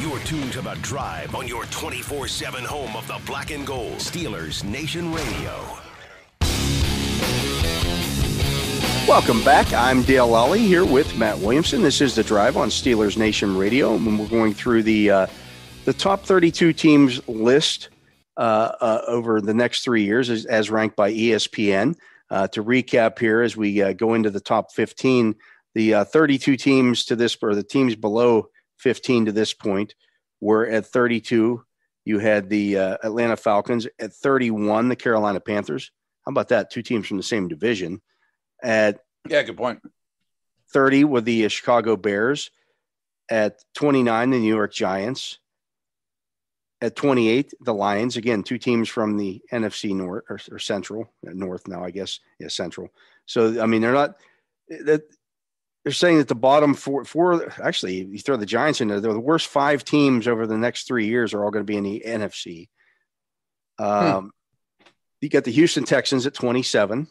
You're tuned to the drive on your 24 7 home of the black and gold. Steelers Nation Radio. Welcome back. I'm Dale Lolley here with Matt Williamson. This is the drive on Steelers Nation Radio, and we're going through the uh, the top 32 teams list uh, uh, over the next three years, as, as ranked by ESPN. Uh, to recap here, as we uh, go into the top 15, the uh, 32 teams to this, or the teams below 15 to this point, We're at 32. You had the Atlanta Falcons at 31, the Carolina Panthers. How about that? Two teams from the same division. At yeah, good point. 30 with the Chicago Bears. At 29, the New York Giants. At 28, the Lions. Again, two teams from the NFC North or, or Central, uh, North now, I guess. Yeah, Central. So, I mean, they're not that they're saying that the bottom four, four actually, you throw the Giants in there, They're the worst five teams over the next three years are all going to be in the NFC. Hmm. Um, hmm. You got the Houston Texans at 27.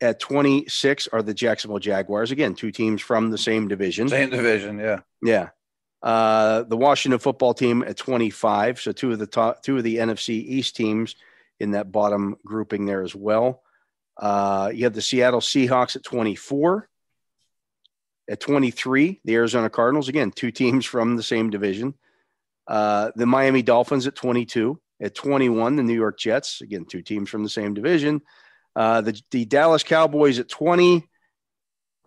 At 26 are the Jacksonville Jaguars. Again, two teams from the same division. Same division, yeah. Yeah. Uh, the Washington football team at 25. So two of the top, two of the NFC East teams in that bottom grouping there as well. Uh, you have the Seattle Seahawks at 24. At 23, the Arizona Cardinals. Again, two teams from the same division. Uh, the Miami Dolphins at 22. At 21, the New York Jets. Again, two teams from the same division. Uh, the, the Dallas Cowboys at 20.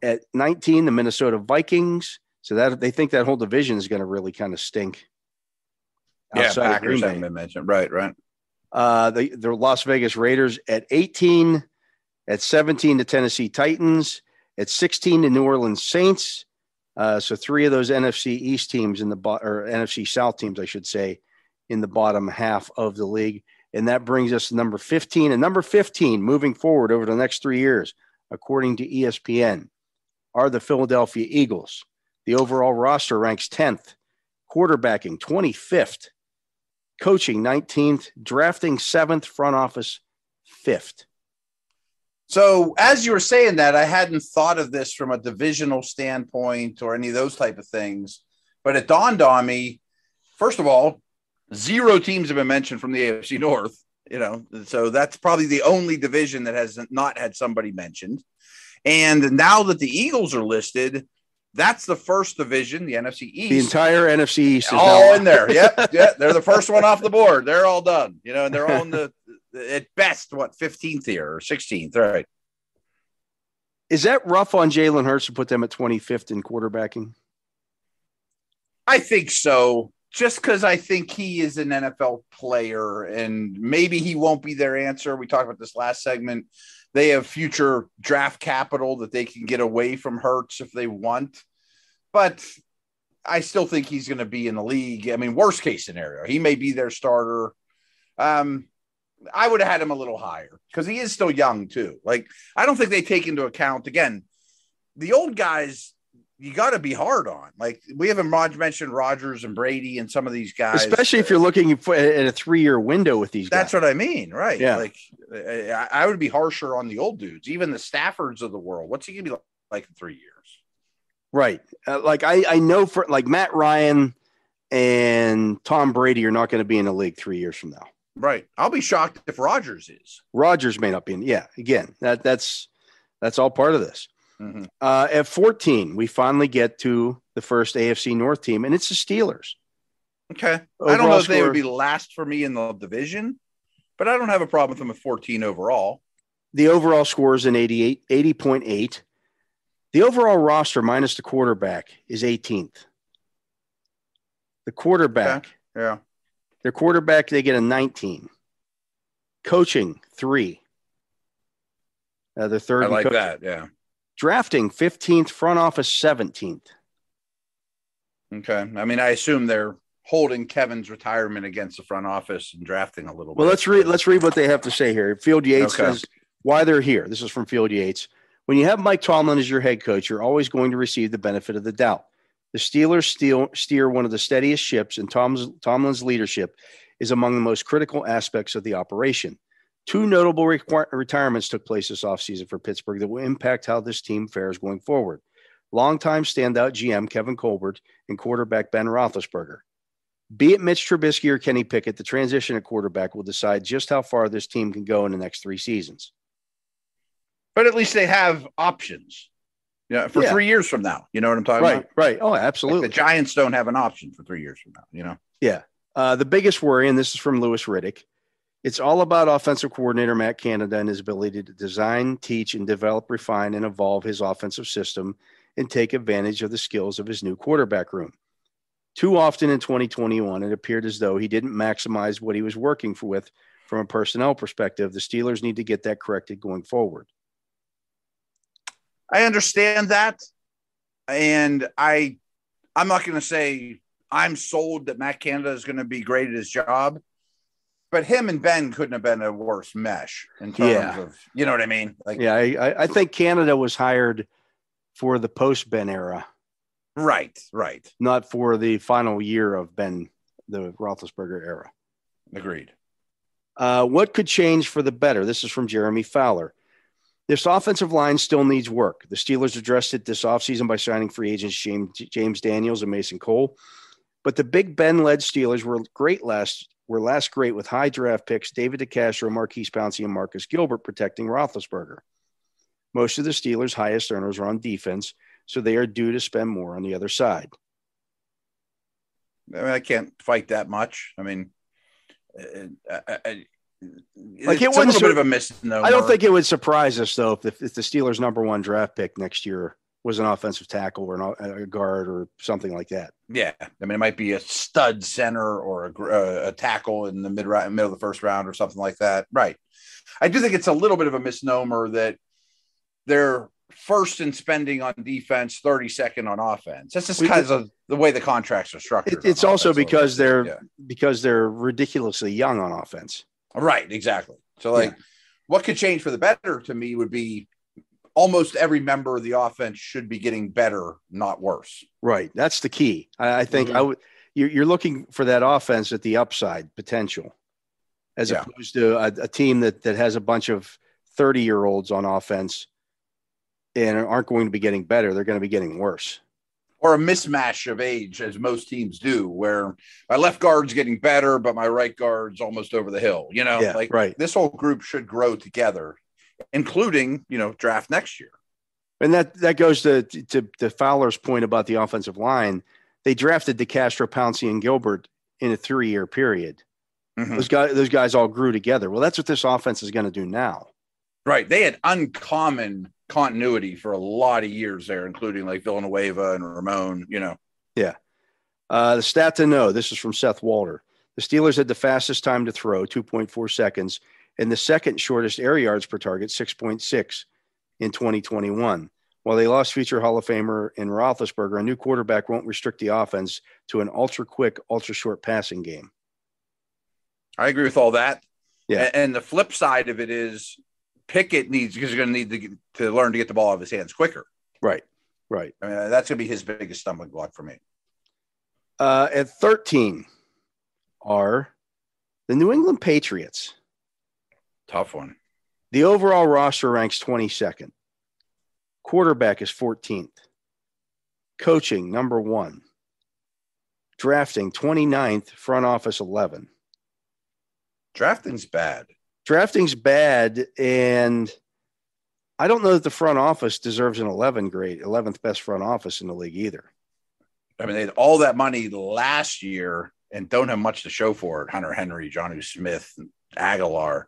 At 19, the Minnesota Vikings. So that they think that whole division is going to really kind of stink. Yeah, Packers haven't been mentioned. Right, right. Uh, the, the Las Vegas Raiders at 18. At 17, the Tennessee Titans. At 16, the New Orleans Saints. Uh, so three of those NFC East teams in the bo- or NFC South teams, I should say, in the bottom half of the league. And that brings us to number 15. And number 15, moving forward over the next three years, according to ESPN, are the Philadelphia Eagles. The overall roster ranks 10th, quarterbacking 25th, coaching 19th, drafting 7th, front office 5th. So as you were saying that, I hadn't thought of this from a divisional standpoint or any of those type of things, but it dawned on me. First of all, Zero teams have been mentioned from the AFC North, you know, so that's probably the only division that has not had somebody mentioned. And now that the Eagles are listed, that's the first division, the NFC East. The entire NFC East is all in there. Yep, yep. They're the first one off the board. They're all done. You know, and they're on the at best what 15th here or 16th, right? Is that rough on Jalen Hurts to put them at 25th in quarterbacking? I think so just because I think he is an NFL player and maybe he won't be their answer. We talked about this last segment. They have future draft capital that they can get away from Hurts if they want. But I still think he's going to be in the league. I mean, worst case scenario, he may be their starter. Um, I would have had him a little higher because he is still young too. Like I don't think they take into account again the old guys you got to be hard on. Like we haven't mentioned Rodgers and Brady and some of these guys, especially if you're looking at a three year window with these. That's guys. what I mean, right? Yeah. Like I would be harsher on the old dudes, even the Staffords of the world. What's he gonna be like in three years? Right. Uh, like I, I know for like Matt Ryan and Tom Brady are not going to be in the league three years from now. Right. I'll be shocked if Rodgers is. Rodgers may not be in. Yeah. Again, that that's that's all part of this. Mm-hmm. Uh, at 14, we finally get to the first AFC North team, and it's the Steelers. Okay. I don't Overall know if they would be last for me in the division, but I don't have a problem with them at 14 overall. The overall score is an 88, 80.8. The overall roster minus the quarterback is 18th. The quarterback, Yeah. Their quarterback, they get a 19. Coaching, three. Uh, the third I like that. Yeah. Drafting, 15th. Front office, 17th. Okay. I mean, I assume they're holding Kevin's retirement against the front office and drafting a little Well, bit. let's read. Let's read what they have to say here. Field Yates Okay. says why they're here. This is from Field Yates. When you have Mike Tomlin as your head coach, you're always going to receive the benefit of the doubt. The Steelers steal, steer one of the steadiest ships, and Tom's, Tomlin's leadership is among the most critical aspects of the operation. Two notable requir- retirements took place this offseason for Pittsburgh that will impact how this team fares going forward. Longtime standout GM Kevin Colbert and quarterback Ben Roethlisberger. Be it Mitch Trubisky or Kenny Pickett, the transition at quarterback will decide just how far this team can go in the next three seasons. but at least they have options. Yeah, for Yeah. three years from now. You know what I'm talking Right, about? right. Oh, Like absolutely. the Giants don't have an option for three years from now. You know. Yeah. Uh, the biggest worry, and this is from Louis Riddick, it's all about offensive coordinator Matt Canada and his ability to design, teach, and develop, refine, and evolve his offensive system and take advantage of the skills of his new quarterback room. Too often in 2021, it appeared as though he didn't maximize what he was working for with from a personnel perspective. The Steelers need to get that corrected going forward. I understand that, and I, I'm not going to say I'm sold that Matt Canada is going to be great at his job, but him and Ben couldn't have been a worse mesh in terms Yeah. of, you know what I mean? Like, Yeah, I, I- think Canada was hired for the post Ben era, right, right, not for the final year of Ben, the Roethlisberger era. agreed. Uh, what could change for the better? This is from Jeremy Fowler. This offensive line still needs work. The Steelers addressed it this offseason by signing free agents James, James Daniels and Mason Cole. But the Big Ben led Steelers were great last were last great with high draft picks David DeCastro, Maurkice Pouncey, and Marcus Gilbert protecting Roethlisberger. Most of the Steelers' highest earners are on defense, so they are due to spend more on the other side. I, mean, I can't fight that much. I mean, uh, uh, uh, Like, it's it was a little bit of a misnomer. I don't think it would surprise us though if the, if the Steelers' number one draft pick next year was an offensive tackle or an, a guard or something like that. Yeah, I mean, it might be a stud center or a, uh, a tackle in the mid round, middle of the first round, or something like that. Right. I do think it's a little bit of a misnomer that they're first in spending on defense, thirty second on offense. That's just kind of the way the contracts are structured. It, it's also offense because they're Yeah. because they're ridiculously young on offense. Right, exactly. So, like, what could change for the better to me would be almost every member of the offense should be getting better, not worse. Right. That's the key. I, I think Mhm. I would. You're, you're looking for that offense at the upside potential, as Yeah. opposed to a, a team that that has a bunch of 30 year olds on offense and aren't going to be getting better. They're going to be getting worse. Or a mismatch of age, as most teams do, where my left guard's getting better, but my right guard's almost over the hill. You know, Yeah, like right. this whole group should grow together, including you know draft next year. And that that goes to to, to Fowler's point about the offensive line. They drafted DeCastro, Pouncey, and Gilbert in a three year period. Mhm. Those guys those guys all grew together. Well, that's what this offense is going to do now. Right? They had uncommon continuity for a lot of years there, including like Villanueva and Ramon. You know, Yeah. Uh, the stat to know this is from Seth Walder. The Steelers had the fastest time to throw, 2.4 seconds, and the second shortest air yards per target, 6.6 in 2021. While they lost future Hall of Famer in Roethlisberger, a new quarterback won't restrict the offense to an ultra quick, ultra short passing game. I agree with all that. Yeah. And, the flip side of it is Pickett needs because he's going to need to, to learn to get the ball out of his hands quicker. Right, right. I mean, that's going to be his biggest stumbling block for me. Uh, at 13 are the New England Patriots. Tough one. The overall roster ranks 22nd. Quarterback is 14th. Coaching, number one. Drafting, 29th. Front office, 11. Drafting's bad. Drafting's bad. And I don't know that the front office deserves an 11 grade, 11th best front office in the league either. I mean, they had all that money last year and don't have much to show for it. Hunter Henry, Jonnu Smith, Agholor.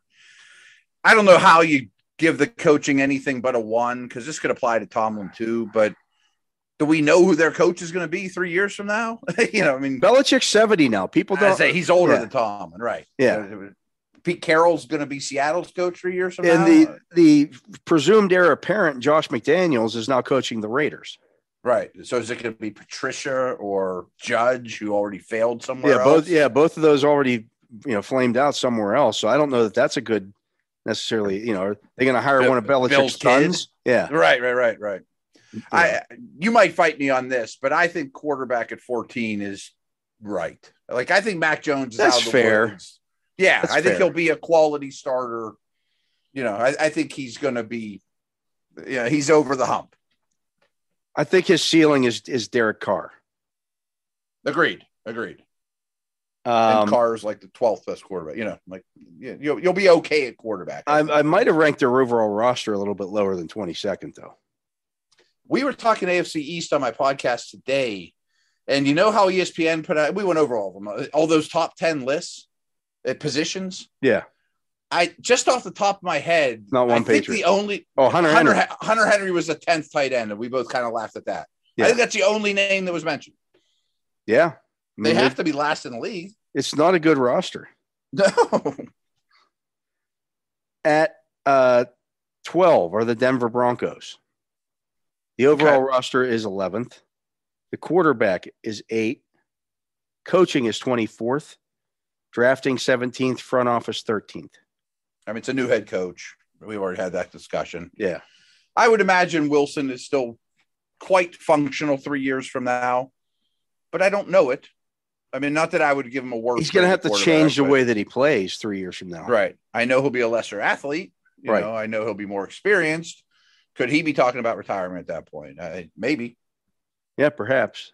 I don't know how you give the coaching anything but a one because this could apply to Tomlin too. But do we know who their coach is going to be three years from now? you know, I mean, Belichick's 70 now. People don't say he's older yeah. than Tomlin, right? Yeah. Uh, Pete Carroll's going to be Seattle's coach three years from And now. the the presumed heir apparent, Josh McDaniels, is now coaching the Raiders. right. So is it going to be Patricia or Judge who already failed somewhere Yeah, else? both yeah, both of those already you know flamed out somewhere else. So I don't know that that's a good necessarily. You know, are they going to hire Bill- one of Belichick's sons? Yeah, Right, right, right, right. I you might fight me on this, but I think quarterback at 14 is right. Like I think Mac Jones is That's out of the fair. woods. Yeah, That's I think fair. he'll be a quality starter. You know, I, I think he's going to be. Yeah, he's over the hump. I think his ceiling is is Derek Carr. Agreed. Agreed. and Um, Carr's like the 12th best quarterback. You know, like yeah, you'll you'll be okay at quarterback. I, I might have ranked their overall roster a little bit lower than 22nd though. we were talking AFC East on my podcast today, and you know how ESPN put out. We went over all of them, all those top ten lists positions. Yeah, I just off the top of my head, Not one I think Patriot. the only Oh, Hunter Hunter, Henry. Hunter Henry was the tenth tight end, and we both kind of laughed at that. Yeah. I think that's the only name that was mentioned. yeah. I They have to be last in the league. It's not a good roster. No, At uh, 12 are the Denver Broncos. The overall roster is 11th. The quarterback is eight. Coaching is 24th. Drafting 17th. Front office 13th. I mean it's a new head coach. We've already had that discussion. Yeah. I would imagine Wilson is still quite functional three years from now, but I don't know it. I mean, not that I would give him a worse. He's going to have to change the way that he plays three years from now. Right. I know he'll be a lesser athlete. You Right. know, I know he'll be more experienced. Could he be talking about retirement at that point? Uh, maybe. Yeah, perhaps.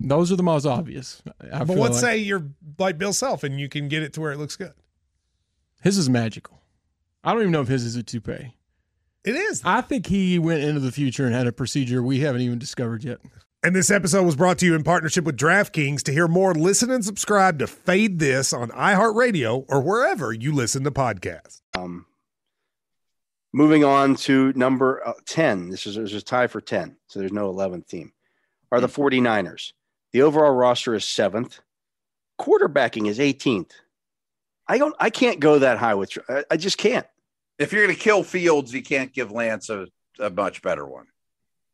Those are the most obvious. I But feel let's like. say you're like Bill Self and you can get it to where it looks good. his is magical. I don't even know if his is a toupee. It is. I think he went into the future and had a procedure we haven't even discovered yet. And this episode was brought to you in partnership with DraftKings. To hear more, listen and subscribe to Fade This on iHeartRadio or wherever you listen to podcasts. Um, moving on to number uh, 10. This is there's a tie for 10. So there's no 11th team. Are the 49ers. The overall roster is seventh. Quarterbacking is 18th. I don't I can't go that high with I, I just can't. If you're going to kill Fields, you can't give Lance a, a much better one.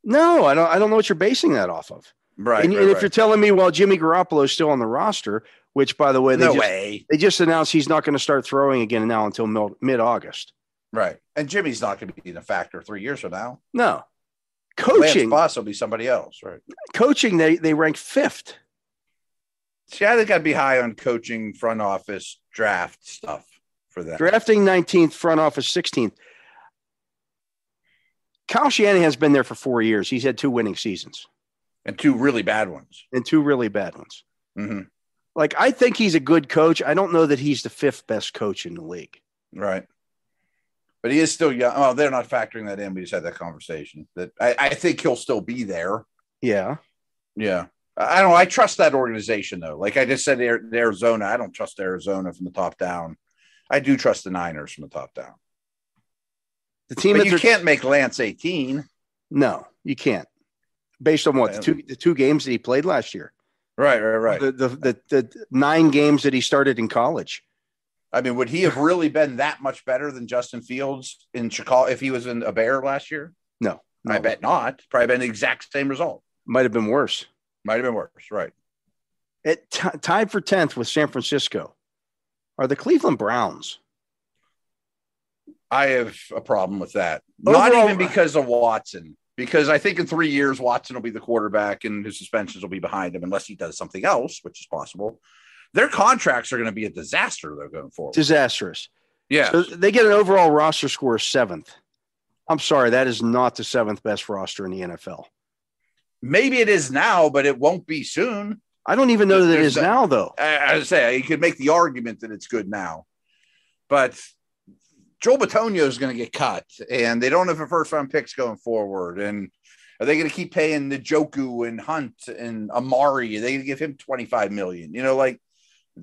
No, I don't I don't know what you're basing that off of. Right. and right, and if right. you're telling me, well, Jimmy Garoppolo is still on the roster, which by the way, they no just, way. they just announced he's not going to start throwing again now until mid August. Right. And Jimmy's not going to be in a factor three years from now. No. Lance Coaching, Boss will be somebody else. Right. coaching, they they rank fifth. See, I think I'd be high on coaching, front office, draft stuff for that. Drafting 19th, front office 16th. Kyle Shanahan's been there for four years. He's had two winning seasons and two really bad ones. and two really bad ones. hmm Like, I think he's a good coach. I don't know that he's the fifth best coach in the league. Right. But he is still young. Oh, they're not factoring that in. We just had that conversation. That I, I think he'll still be there. Yeah. Yeah. I don't know. I trust that organization though. Like I just said, Arizona. I don't trust Arizona from the top down. I do trust the Niners from the top down. The team But you they're- can't make Lance 18. No, you can't. Based on what the two the two games that he played last year, Right, right, right. the, the the the nine games that he started in college. I mean, would he have really been that much better than Justin Fields in Chicago if he was in a Bear last year? No, no. I bet not. Probably been the exact same result. Might have been worse. Might have been worse. Right. It t- tied for 10th with San Francisco are the Cleveland Browns. I have a problem with that. Not Overall- even because of Watson, because I think in three years Watson will be the quarterback and his suspensions will be behind him unless he does something else, which is possible. Their contracts are going to be a disaster though going forward. Disastrous. yeah. So they get an overall roster score of seventh. I'm sorry, that is not the seventh best roster in the NFL. Maybe it is now, but it won't be soon. I don't even know that it There's is that- now, though. I, I say you could make the argument that it's good now, but Joel Bitonio is going to get cut, and they don't have a first round picks going forward. And are they going to keep paying the Njoku and Hunt and Amari? Are they going to give him twenty five million? You know, like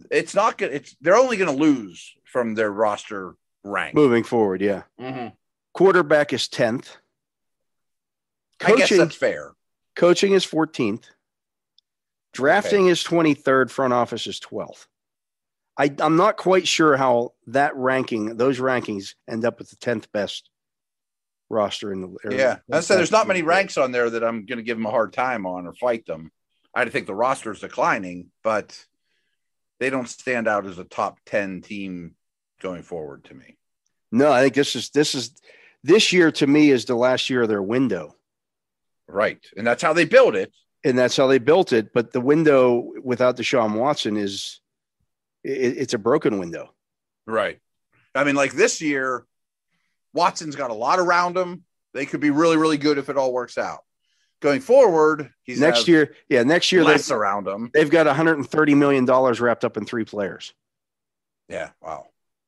it's not good. It's they're only going to lose from their roster rank. Moving forward, yeah. Mhm. Quarterback is 10th. I guess Coaching, that's fair. coaching is 14th. Drafting is 23rd. Front office is 12th. I, I'm not quite sure how that ranking, those rankings, end up with the 10th best roster in the or Yeah, I said there's not many ranks on there that I'm going to give them a hard time on or fight them. I think the roster is declining, but they don't stand out as a top ten team going forward to me. No, I think this is this is this year to me is the last year of their window. Right, and that's how they built it. and that's how they built it. But the window without Deshaun Watson is it, it's a broken window. Right. I mean, like this year, Watson's got a lot around him. They could be really, really good if it all works out. Going forward, he's next year, yeah, next year they, around him. they've got 130 million dollars wrapped up in three players Yeah, wow,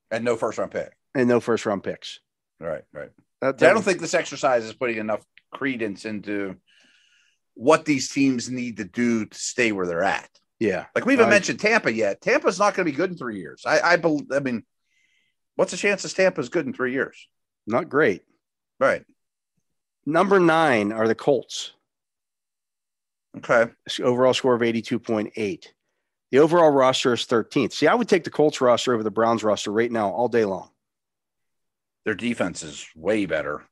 and no first round pick. and no first round picks. Right, right. That, I don't think this exercise is putting enough credence into what these teams need to do to stay where they're at. Yeah, Like we haven't I- mentioned Tampa yet. Tampa's not going to be good in three years. I, I believe. I mean, what's the chance chances Tampa's good in three years? not great. Right. Number nine are the Colts. Okay. Overall score of 82.8. The overall roster is 13th. See, I would take the Colts roster over the Browns roster right now all day long. Their defense is way better.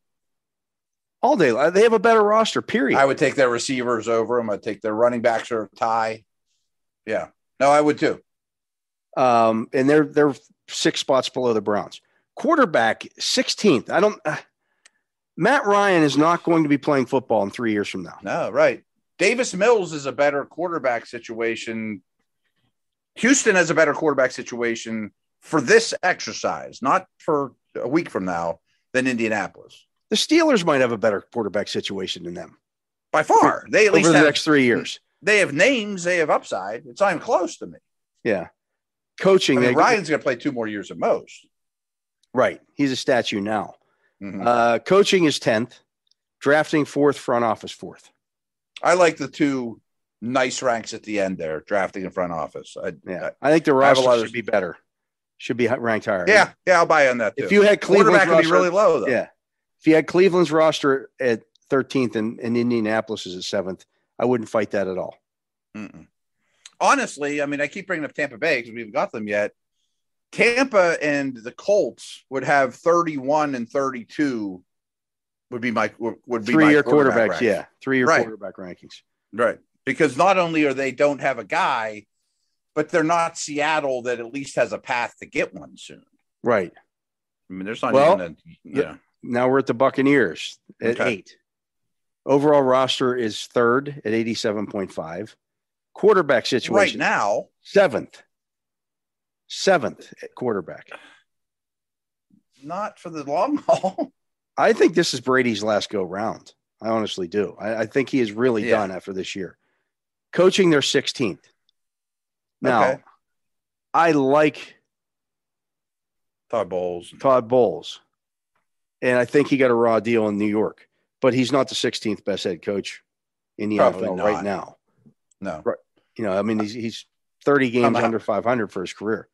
All day. long. They have a better roster, period. I would take their receivers over them. I'd take their running backs or tie. Yeah. No, I would too. um, and they're they're six spots below the Browns. Quarterback, 16th. I don't. Uh, Matt Ryan is not going to be playing football in three years from now. No, right. Davis Mills is a better quarterback situation. Houston has a better quarterback situation for this exercise, not for a week from now, than Indianapolis. The Steelers might have a better quarterback situation than them By far. They at least over the have, next three years. they have names, they have upside. It's not even close to me. Yeah, I coaching. mean, they- Ryan's going to play two more years at most. right. He's a statue now. Mhm. Uh, coaching is 10th. Drafting fourth. Front office fourth. I like the two nice ranks at the end there, drafting and front office. I, Yeah, I think the I have a roster of- should be better. Should be ranked higher. yeah, yeah, I'll buy on that too. If you had Cleveland's quarterback be roster- really low though. Yeah. If you had Cleveland's roster at 13th and, and Indianapolis is at seventh, I wouldn't fight that at all. Mm-mm. Honestly, I mean, I keep bringing up Tampa Bay because we haven't got them yet. Tampa and the Colts would have 31 and 32 would be my would be Three my year quarterback quarterbacks. rank. Yeah. Three year Right. quarterback rankings. right. Because not only are they don't have a guy, but they're not Seattle that at least has a path to get one soon. Right. I mean, there's not Well, even a yeah. Now we're at the Buccaneers at Okay. eight. Overall roster is third at 87.5. Quarterback situation Right now, seventh. Seventh at quarterback. not for the long haul. I think this is Brady's last go round. I honestly do. I, I think he is really Yeah. done after this year. Coaching, they're 16th. Now, Okay. I like Todd Bowles. Todd Bowles, and I think he got a raw deal in New York, but he's not the 16th best head coach in the Probably NFL not. right now. No. You know, I mean, he's, he's 30 games how- under 500 for his career.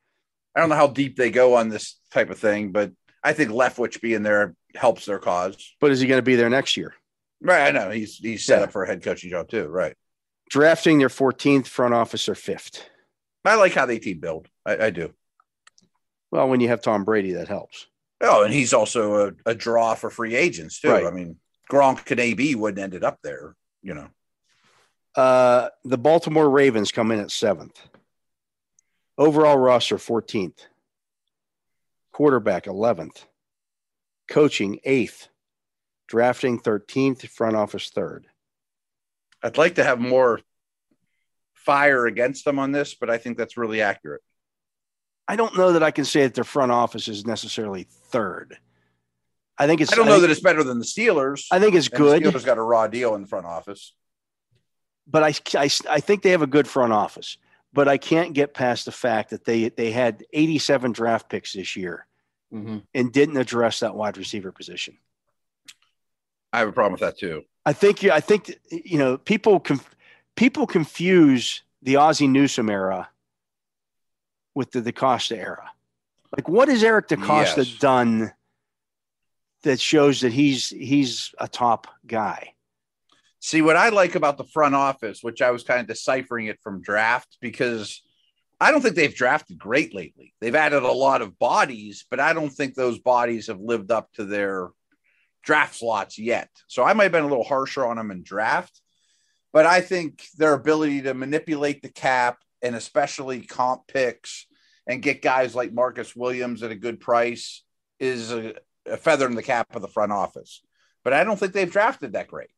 I don't know how deep they go on this type of thing, but I think Leftwich being there helps their cause. But is he going to be there next year? Right. I know he's he's set Yeah. up for a head coaching job too. Right. Drafting their 14th, front office or fifth. I like how they team build. I, I do. Well, when you have Tom Brady, that helps. Oh, and he's also a, a draw for free agents too. Right. I mean, Gronk and AB wouldn't ended up there, you know. Uh, the Baltimore Ravens come in at seventh. Overall roster 14th. Quarterback 11th. Coaching 8th. Drafting 13th. Front office 3rd. I'd like to have more fire against them on this, but I think that's really accurate. I don't know that I can say that their front office is necessarily third. I think it's. I don't know think, that it's better than the Steelers. I think it's good, The Steelers got a raw deal in the front office. but I, I, I think they have a good front office. But I can't get past the fact that they they had 87 draft picks this year Mm-hmm. and didn't address that wide receiver position. I have a problem with that too. I think you. I think you know people. Conf, people confuse the Ozzie Newsome era with the DeCosta era. Like, what has Eric DeCosta Yes. done that shows that he's he's a top guy? See, what I like about the front office, which I was kind of deciphering it from draft, because I don't think they've drafted great lately. They've added a lot of bodies, but I don't think those bodies have lived up to their draft slots yet. So I might have been a little harsher on them in draft, but I think their ability to manipulate the cap and especially comp picks and get guys like Marcus Williams at a good price is a, a feather in the cap of the front office. But I don't think they've drafted that great.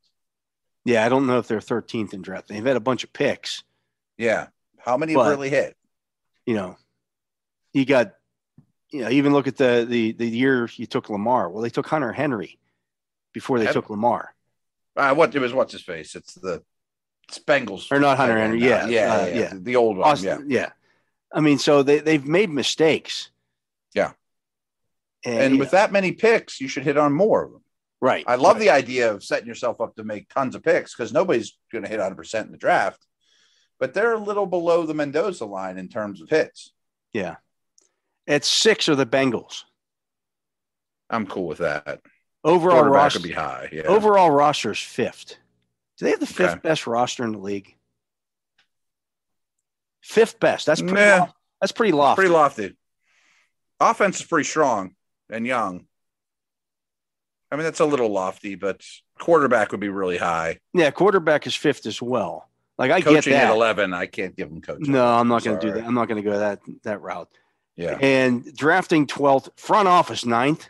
Yeah, I don't know if they're 13th in draft. They've had a bunch of picks. Yeah. How many But- have really hit? You know, you got. You know, even look at the the the year you took Lamar. Well, they took Hunter Henry before they Yep. took Lamar. Uh, what it was what's his face? It's the Spangles. Or not Hunter Henry, yeah, yeah, uh, yeah, yeah. The old one. Austin, yeah. yeah. I mean, so they they've made mistakes. Yeah. And, And with that many picks, you should hit on more of them. right, I love right. the idea of setting yourself up to make tons of picks because nobody's going to hit 100% in the draft, but they're a little below the Mendoza line in terms of hits. Yeah. At six are the Bengals. I'm cool with that. Overall roster. be high. Yeah. Overall roster is fifth. Do they have the fifth Okay. best roster in the league? Fifth best. That's pretty. Nah. that's pretty lofty. pretty lofty. Offense is pretty strong and young. I mean, that's a little lofty, but quarterback would be really high. yeah, quarterback is fifth as well. Like I coaching get at that. 11, I can't give him coaching. No, I'm not going to do that. I'm not going to go that that route. Yeah. And drafting twelfth, front office ninth.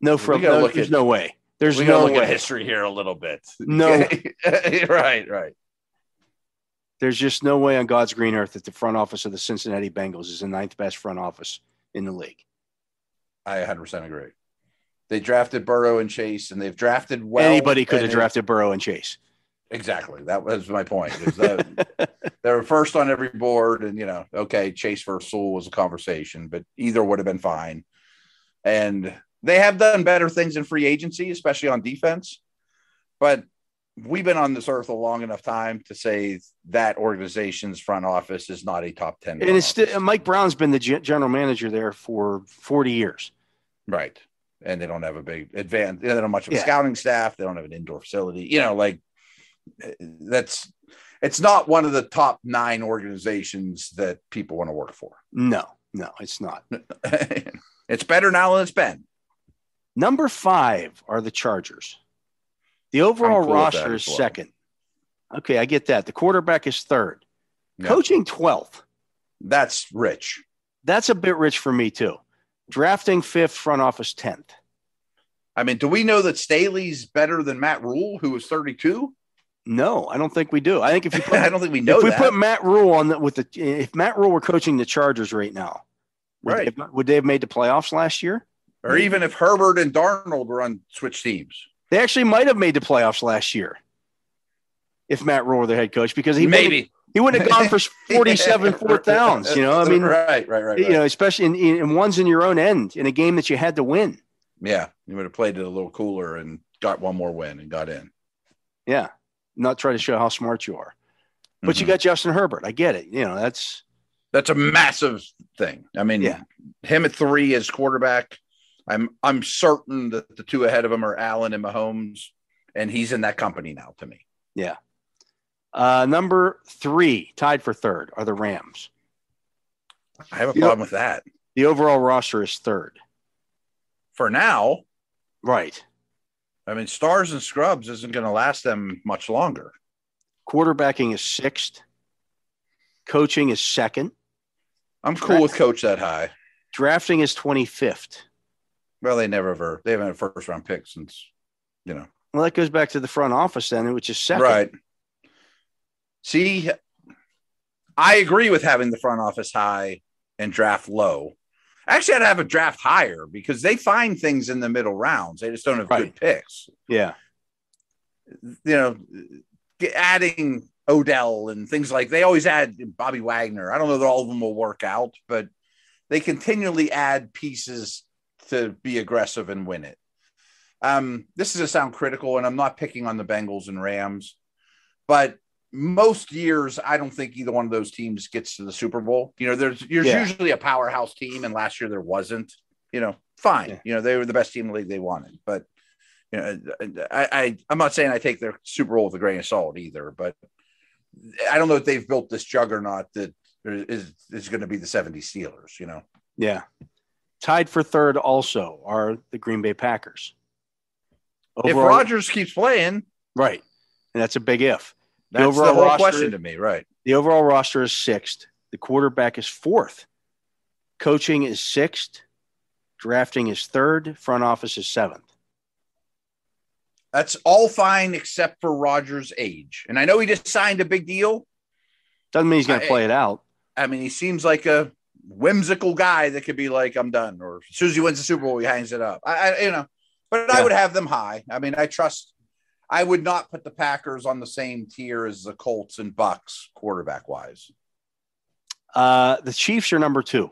No, fr- no look there's at- no way. There's no look way. at history here a little bit. No. right, right. There's just no way on God's green earth that the front office of the Cincinnati Bengals is the ninth best front office in the league. I 100% agree. They drafted Burrow and Chase, and they've drafted well. Anybody could have drafted Burrow and Chase. Exactly. That was my point. that they were first on every board, and you know, okay, Chase versus Sewell was a conversation, but either would have been fine. And they have done better things in free agency, especially on defense. But we've been on this earth a long enough time to say that organization's front office is not a top ten. And it's still. Mike Brown's been the gen- general manager there for 40 years. Right. And they don't have a big advance. They don't have much of a Yeah. scouting staff. They don't have an indoor facility. You know, like that's it's not one of the top nine organizations that people want to work for. No, no, it's not. it's better now than it's been. Number five are the Chargers. The overall cool roster is well. second. Okay, I get that. The quarterback is third. Yeah. Coaching 12th. That's rich. That's a bit rich for me, too. Drafting fifth, front office 10th. I mean, do we know that Staley's better than Matt Rhule, who was 32? No, I don't think we do. I think if you put, I don't think we know if we that. put Matt Rhule on the, with the if Matt Rhule were coaching the Chargers right now, would, Right. they, have, would they have made the playoffs last year? or even if Herbert and Darnold were on switch teams. They actually might have made the playoffs last year if Matt Rhule were the head coach because he Maybe. wouldn't- he wouldn't have gone for 47 fourth downs. You know, I mean, right, right, right. you right. know, especially in, in ones in your own end in a game that you had to win. Yeah, you would have played it a little cooler and got one more win and got in. Yeah, not try to show how smart you are. But you Mhm. got Justin Herbert. I get it. You know, that's that's a massive thing. I mean, Yeah. him at three as quarterback. I'm I'm certain that the two ahead of him are Allen and Mahomes, and he's in that company now. To me, yeah. Uh, number three, tied for third, are the Rams. I have a You problem with that. The overall roster is third. For now, Right. I mean, stars and scrubs isn't going to last them much longer. Quarterbacking is sixth. Coaching is second. I'm cool with coach that high. Drafting is 25th. Well, they never ever they haven't had a first round pick since you know. Well, that goes back to the front office then, which is second. Right. See, I agree with having the front office high and draft low. Actually, I'd have a draft higher because they find things in the middle rounds. They just don't have Right. good picks. Yeah. You know, adding Odell and things like they always add Bobby Wagner. I don't know that all of them will work out, but they continually add pieces to be aggressive and win it. Um, this is a sound critical, and I'm not picking on the Bengals and Rams, but most years I don't think either one of those teams gets to the Super Bowl. You know, there's there's Yeah. usually a powerhouse team, and last year there wasn't. You know, fine. Yeah. You know, they were the best team in the league they wanted, but you know, I, I I'm not saying I take their Super Bowl with a grain of salt either, but I don't know if they've built this juggernaut that is is going to be the 70 Steelers. You know, Yeah. Tied for third also are the Green Bay Packers. if Overall- Rodgers keeps playing, Right. And that's a big if. That's the, overall whole roster- question to me, right? The overall roster is sixth. The quarterback is fourth. Coaching is sixth. Drafting is third. Front office is seventh. That's all fine except for Rodgers' age. And I know he just signed a big deal. Doesn't mean he's going to play it out. I mean, he seems like a whimsical guy that could be like, "I'm done," or as soon as he wins the Super Bowl, he hangs it up. I, I you know, but I would have them high. I mean, I trust. I would not put the Packers on the same tier as the Colts and Bucks quarterback wise. Uh, the Chiefs are number two.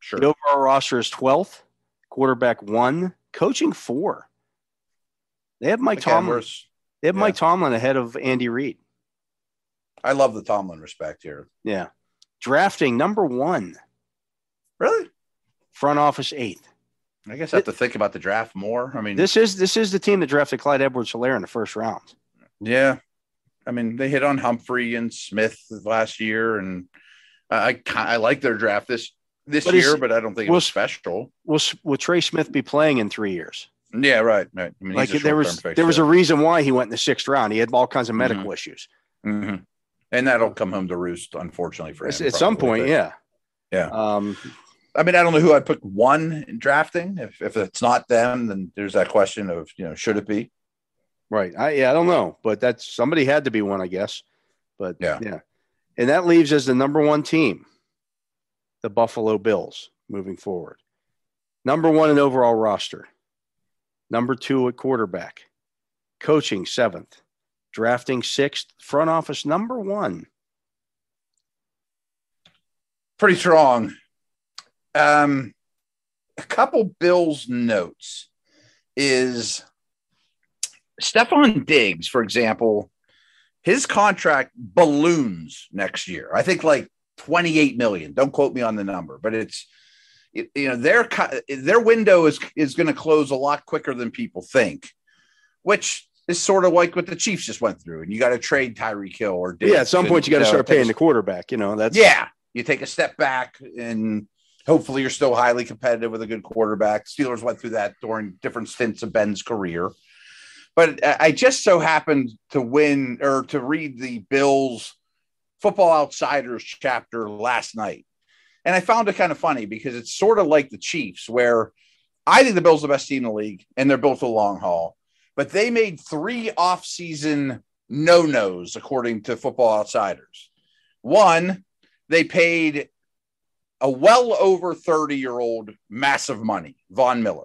Sure. The overall roster is 12th. Quarterback one. Coaching four. They have Mike Again, Tomlin. They have yeah. Mike Tomlin ahead of Andy Reid. I love the Tomlin respect here. Yeah. Drafting number one. Really? Front office eighth. I guess I have to think about the draft more. I mean, This is this is the team that drafted Clyde Edwards Helaire in the first round. Yeah, I mean they hit on Humphrey and Smith last year, and I I, I like their draft this this But year, but I don't think it was special. Will will Trey Smith be playing in three years? Yeah, right, right. I mean, Like there was there was a reason why he went in the sixth round. He had all kinds of medical issues. Mhm. and that'll come home to roost, unfortunately for him. At, at some point, but- yeah. Yeah. Um, I mean, I don't know who I'd put one in drafting. If if it's not them, then there's that question of you know should it be? right. I yeah, I don't know, but that's somebody had to be one, I guess. But Yeah. yeah. And that leaves as the number one team, the Buffalo Bills, moving forward. Number one in overall roster. Number two at quarterback. Coaching seventh. Drafting sixth. Front office number one. pretty strong. Um, a couple Bills notes is Stefon Diggs, for example, his contract balloons next year. I think like 28 million. Don't quote me on the number, but it's you you know their their window is is going to close a lot quicker than people think, which is sort of like what the Chiefs just went through. And you got to trade Tyreek Hill or Diggs yeah, at some point you got to know, start paying the quarterback. You know, that's yeah, you take a step back and hopefully you're still highly competitive with a good quarterback. Steelers went through that during different stints of Ben's career. But I just so happened to win or to read the Bills Football Outsiders chapter last night. And I found it kind of funny because it's sort of like the Chiefs, where I think the Bills are the best team in the league and they're built for the long haul. But they made three offseason no nos, according to Football Outsiders. One, they paid a well over 30 year old massive money, Von Miller.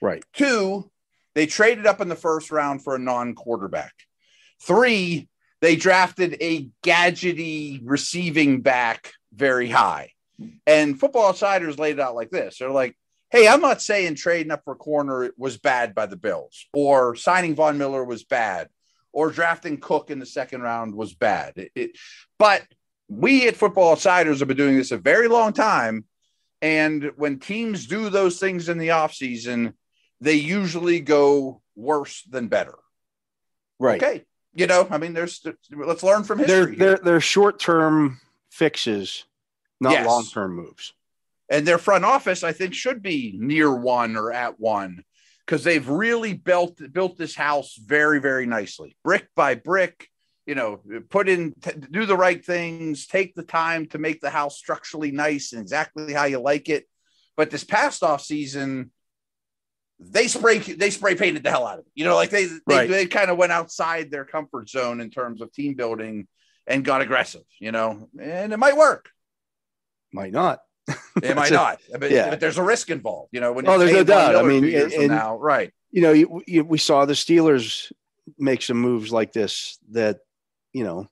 right. Two, they traded up in the first round for a non quarterback. Three, they drafted a gadgety receiving back very high. And Football Outsiders laid it out like this they're like, hey, I'm not saying trading up for a corner was bad by the Bills or signing Von Miller was bad or drafting Cook in the second round was bad. It- it- but we at Football Outsiders have been doing this a very long time. And when teams do those things in the offseason, they usually go worse than better. Right. Okay. You know, I mean, there's let's learn from They're history. they're they're short term fixes, not Yes. long term moves. And their front office, I think, should be near one or at one because they've really built built this house very, very nicely, brick by brick. You know, put in, t- do the right things, take the time to make the house structurally nice and exactly how you like it. But this past off season, they spray they spray painted the hell out of it. You know, like they they, Right. they kind of went outside their comfort zone in terms of team building and got aggressive. You know, and it might work. Might not. It might not, but, Yeah. but there's a risk involved. You know, when Oh, there's no doubt. I mean, from and- now, right? you know, you, you, we saw the Steelers make some moves like this that, you know,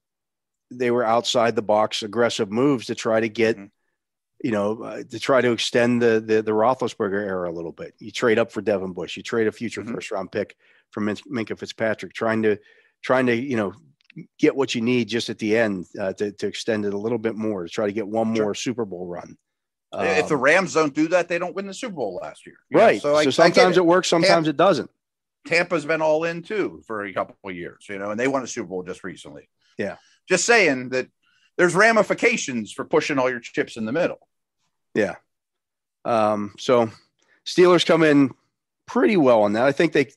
they were outside the box, aggressive moves to try to get, Mhm. you know, uh, to try to extend the, the the Roethlisberger era a little bit. You trade up for Devin Bush, you trade a future Mhm. first round pick for Min- Minkah Fitzpatrick, trying to trying to you know get what you need just at the end uh, to to extend it a little bit more to try to get one Sure. more Super Bowl run. if the Um, Rams don't do that, they don't win the Super Bowl last year. You know, right, so, I- I sometimes it. it works, sometimes it doesn't. Tampa's been all in too for a couple of years, you know, and they won a Super Bowl just recently. Yeah. Just saying that there's ramifications for pushing all your chips in the middle. Yeah. Um, so Steelers come in pretty well on that. I think they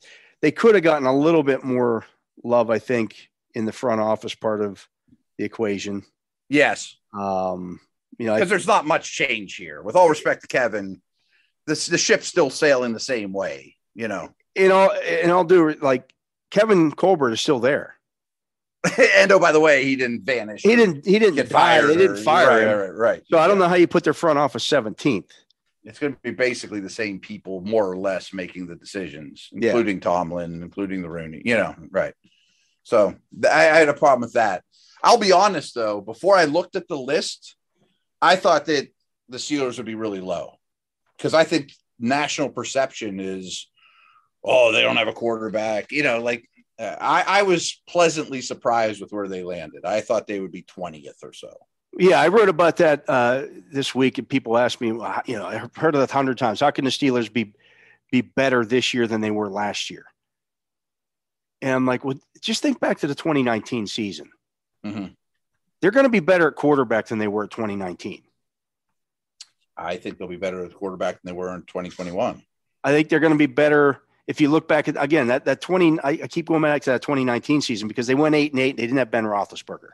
they could have gotten a little bit more love, I think, in the front office part of the equation. Yes. Um, you know, Because there's not much change here. With all respect to Kevin, this the ship's still sailing the same way, you know. In all in all due like Kevin Colbert is still there. and oh, by the way, he didn't vanish. He didn't he didn't get fire. fired. They didn't fire right, him. Right, right, right. So I don't Yeah. know how you put their front office 17th. It's going to be basically the same people, more or less, making the decisions, Yeah. including Tomlin, including the Rooney. You know, right? So I, I had a problem with that. I'll be honest though. Before I looked at the list, I thought that the Steelers would be really low because I think national perception is, oh, they don't have a quarterback. You know, like uh, I, I was pleasantly surprised with where they landed. I thought they would be twentieth or so. Yeah, I wrote about that uh, this week, and people ask me, you know, I've heard of that a hundred times. How can the Steelers be be better this year than they were last year? And I'm like, well, just think back to the 2019 season. Mhm. They're going to be better at quarterback than they were at 2019. I think they'll be better at quarterback than they were in 2021. I think they're going to be better if you look back at again that that 20. I, I keep going back to that 2019 season because they went eight and eight. And they didn't have Ben Roethlisberger,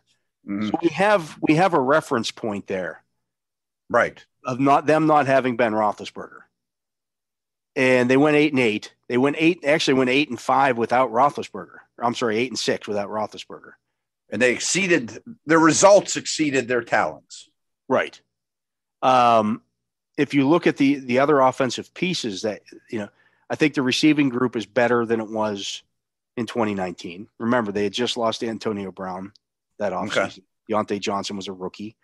Mhm. so we have we have a reference point there. Right. of not them not having Ben Roethlisberger. And they went eight and eight. They went eight, actually went eight and five without Roethlisberger. I'm sorry, eight and six without Roethlisberger. And they exceeded their results exceeded their talents. Right. Um, if you look at the the other offensive pieces that you know, I think the receiving group is better than it was in 2019. Remember, they had just lost Antonio Brown that offseason. Diontae Johnson was a rookie.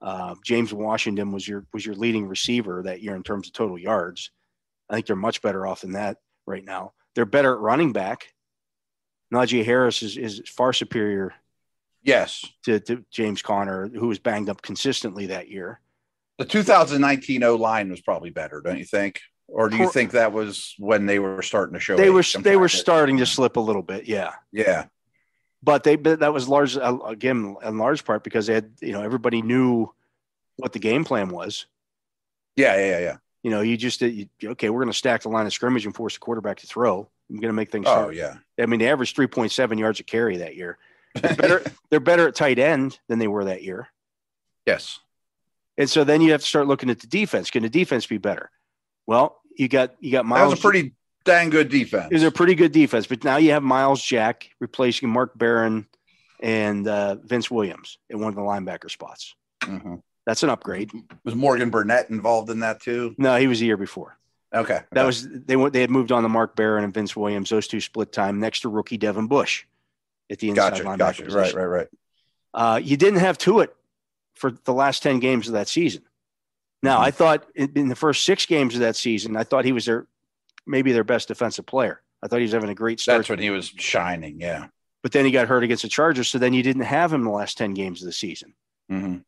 Uh, James Washington was your was your leading receiver that year in terms of total yards. I think they're much better off than that right now. They're better at running back. Najee Harris is, is far superior Yes. to, to James Conner, who was banged up consistently that year. The 2019 O line was probably better, don't you think? Or do you think that was when they were starting to show They were they were starting to slip a little bit, yeah. Yeah. But they but that was large uh, again in large part because they had you know everybody knew what the game plan was. Yeah. Yeah. Yeah. You know, you just you, okay, we're going to stack the line of scrimmage and force the quarterback to throw. I'm going to make things. Oh, hard. yeah. I mean, they averaged 3.7 yards a carry that year. They're better, they're better at tight end than they were that year. Yes. And so then you have to start looking at the defense. Can the defense be better? Well, you got you got Myles. That was a pretty dang good defense. It was a pretty good defense, but now you have Myles Jack replacing Mark Barron and uh, Vince Williams in one of the linebacker spots. Mhm. That's an upgrade. Was Morgan Burnett involved in that too? No, he was the year before. Okay. That okay. was they went. They had moved on to Mark Barron and Vince Williams. Those two split time next to rookie Devin Bush at the inside gotcha. linebacker Gotcha. Right. Right. Right. Uh, you didn't have Tuitt for the last ten games of that season. Now. I thought in, the first six games of that season, I thought he was their maybe their best defensive player. I thought he was having a great start. That's when he was shining. Yeah. but then he got hurt against the Chargers, so then you didn't have him the last ten games of the season. hmm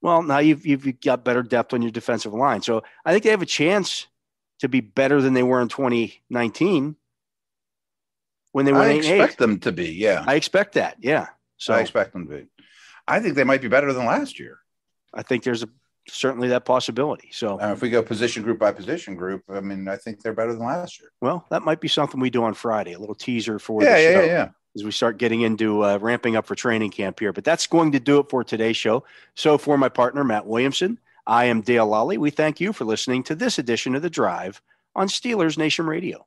Well, now you've you've got better depth on your defensive line, so I think they have a chance to be better than they were in 2019 when they went I expect eight. them to be. Yeah. I expect that, yeah. So I, expect them to be. I think they might be better than last year. I think there's a certainly that possibility. So Uh, if we go position group by position group, I mean, I think they're better than last year. well, that might be something we do on Friday, a little teaser for Yeah, the yeah, show yeah, yeah. as we start getting into uh, ramping up for training camp here. But that's going to do it for today's show. So for my partner Matt Williamson, I am Dale Lolley. We thank you for listening to this edition of the Drive on Steelers Nation Radio.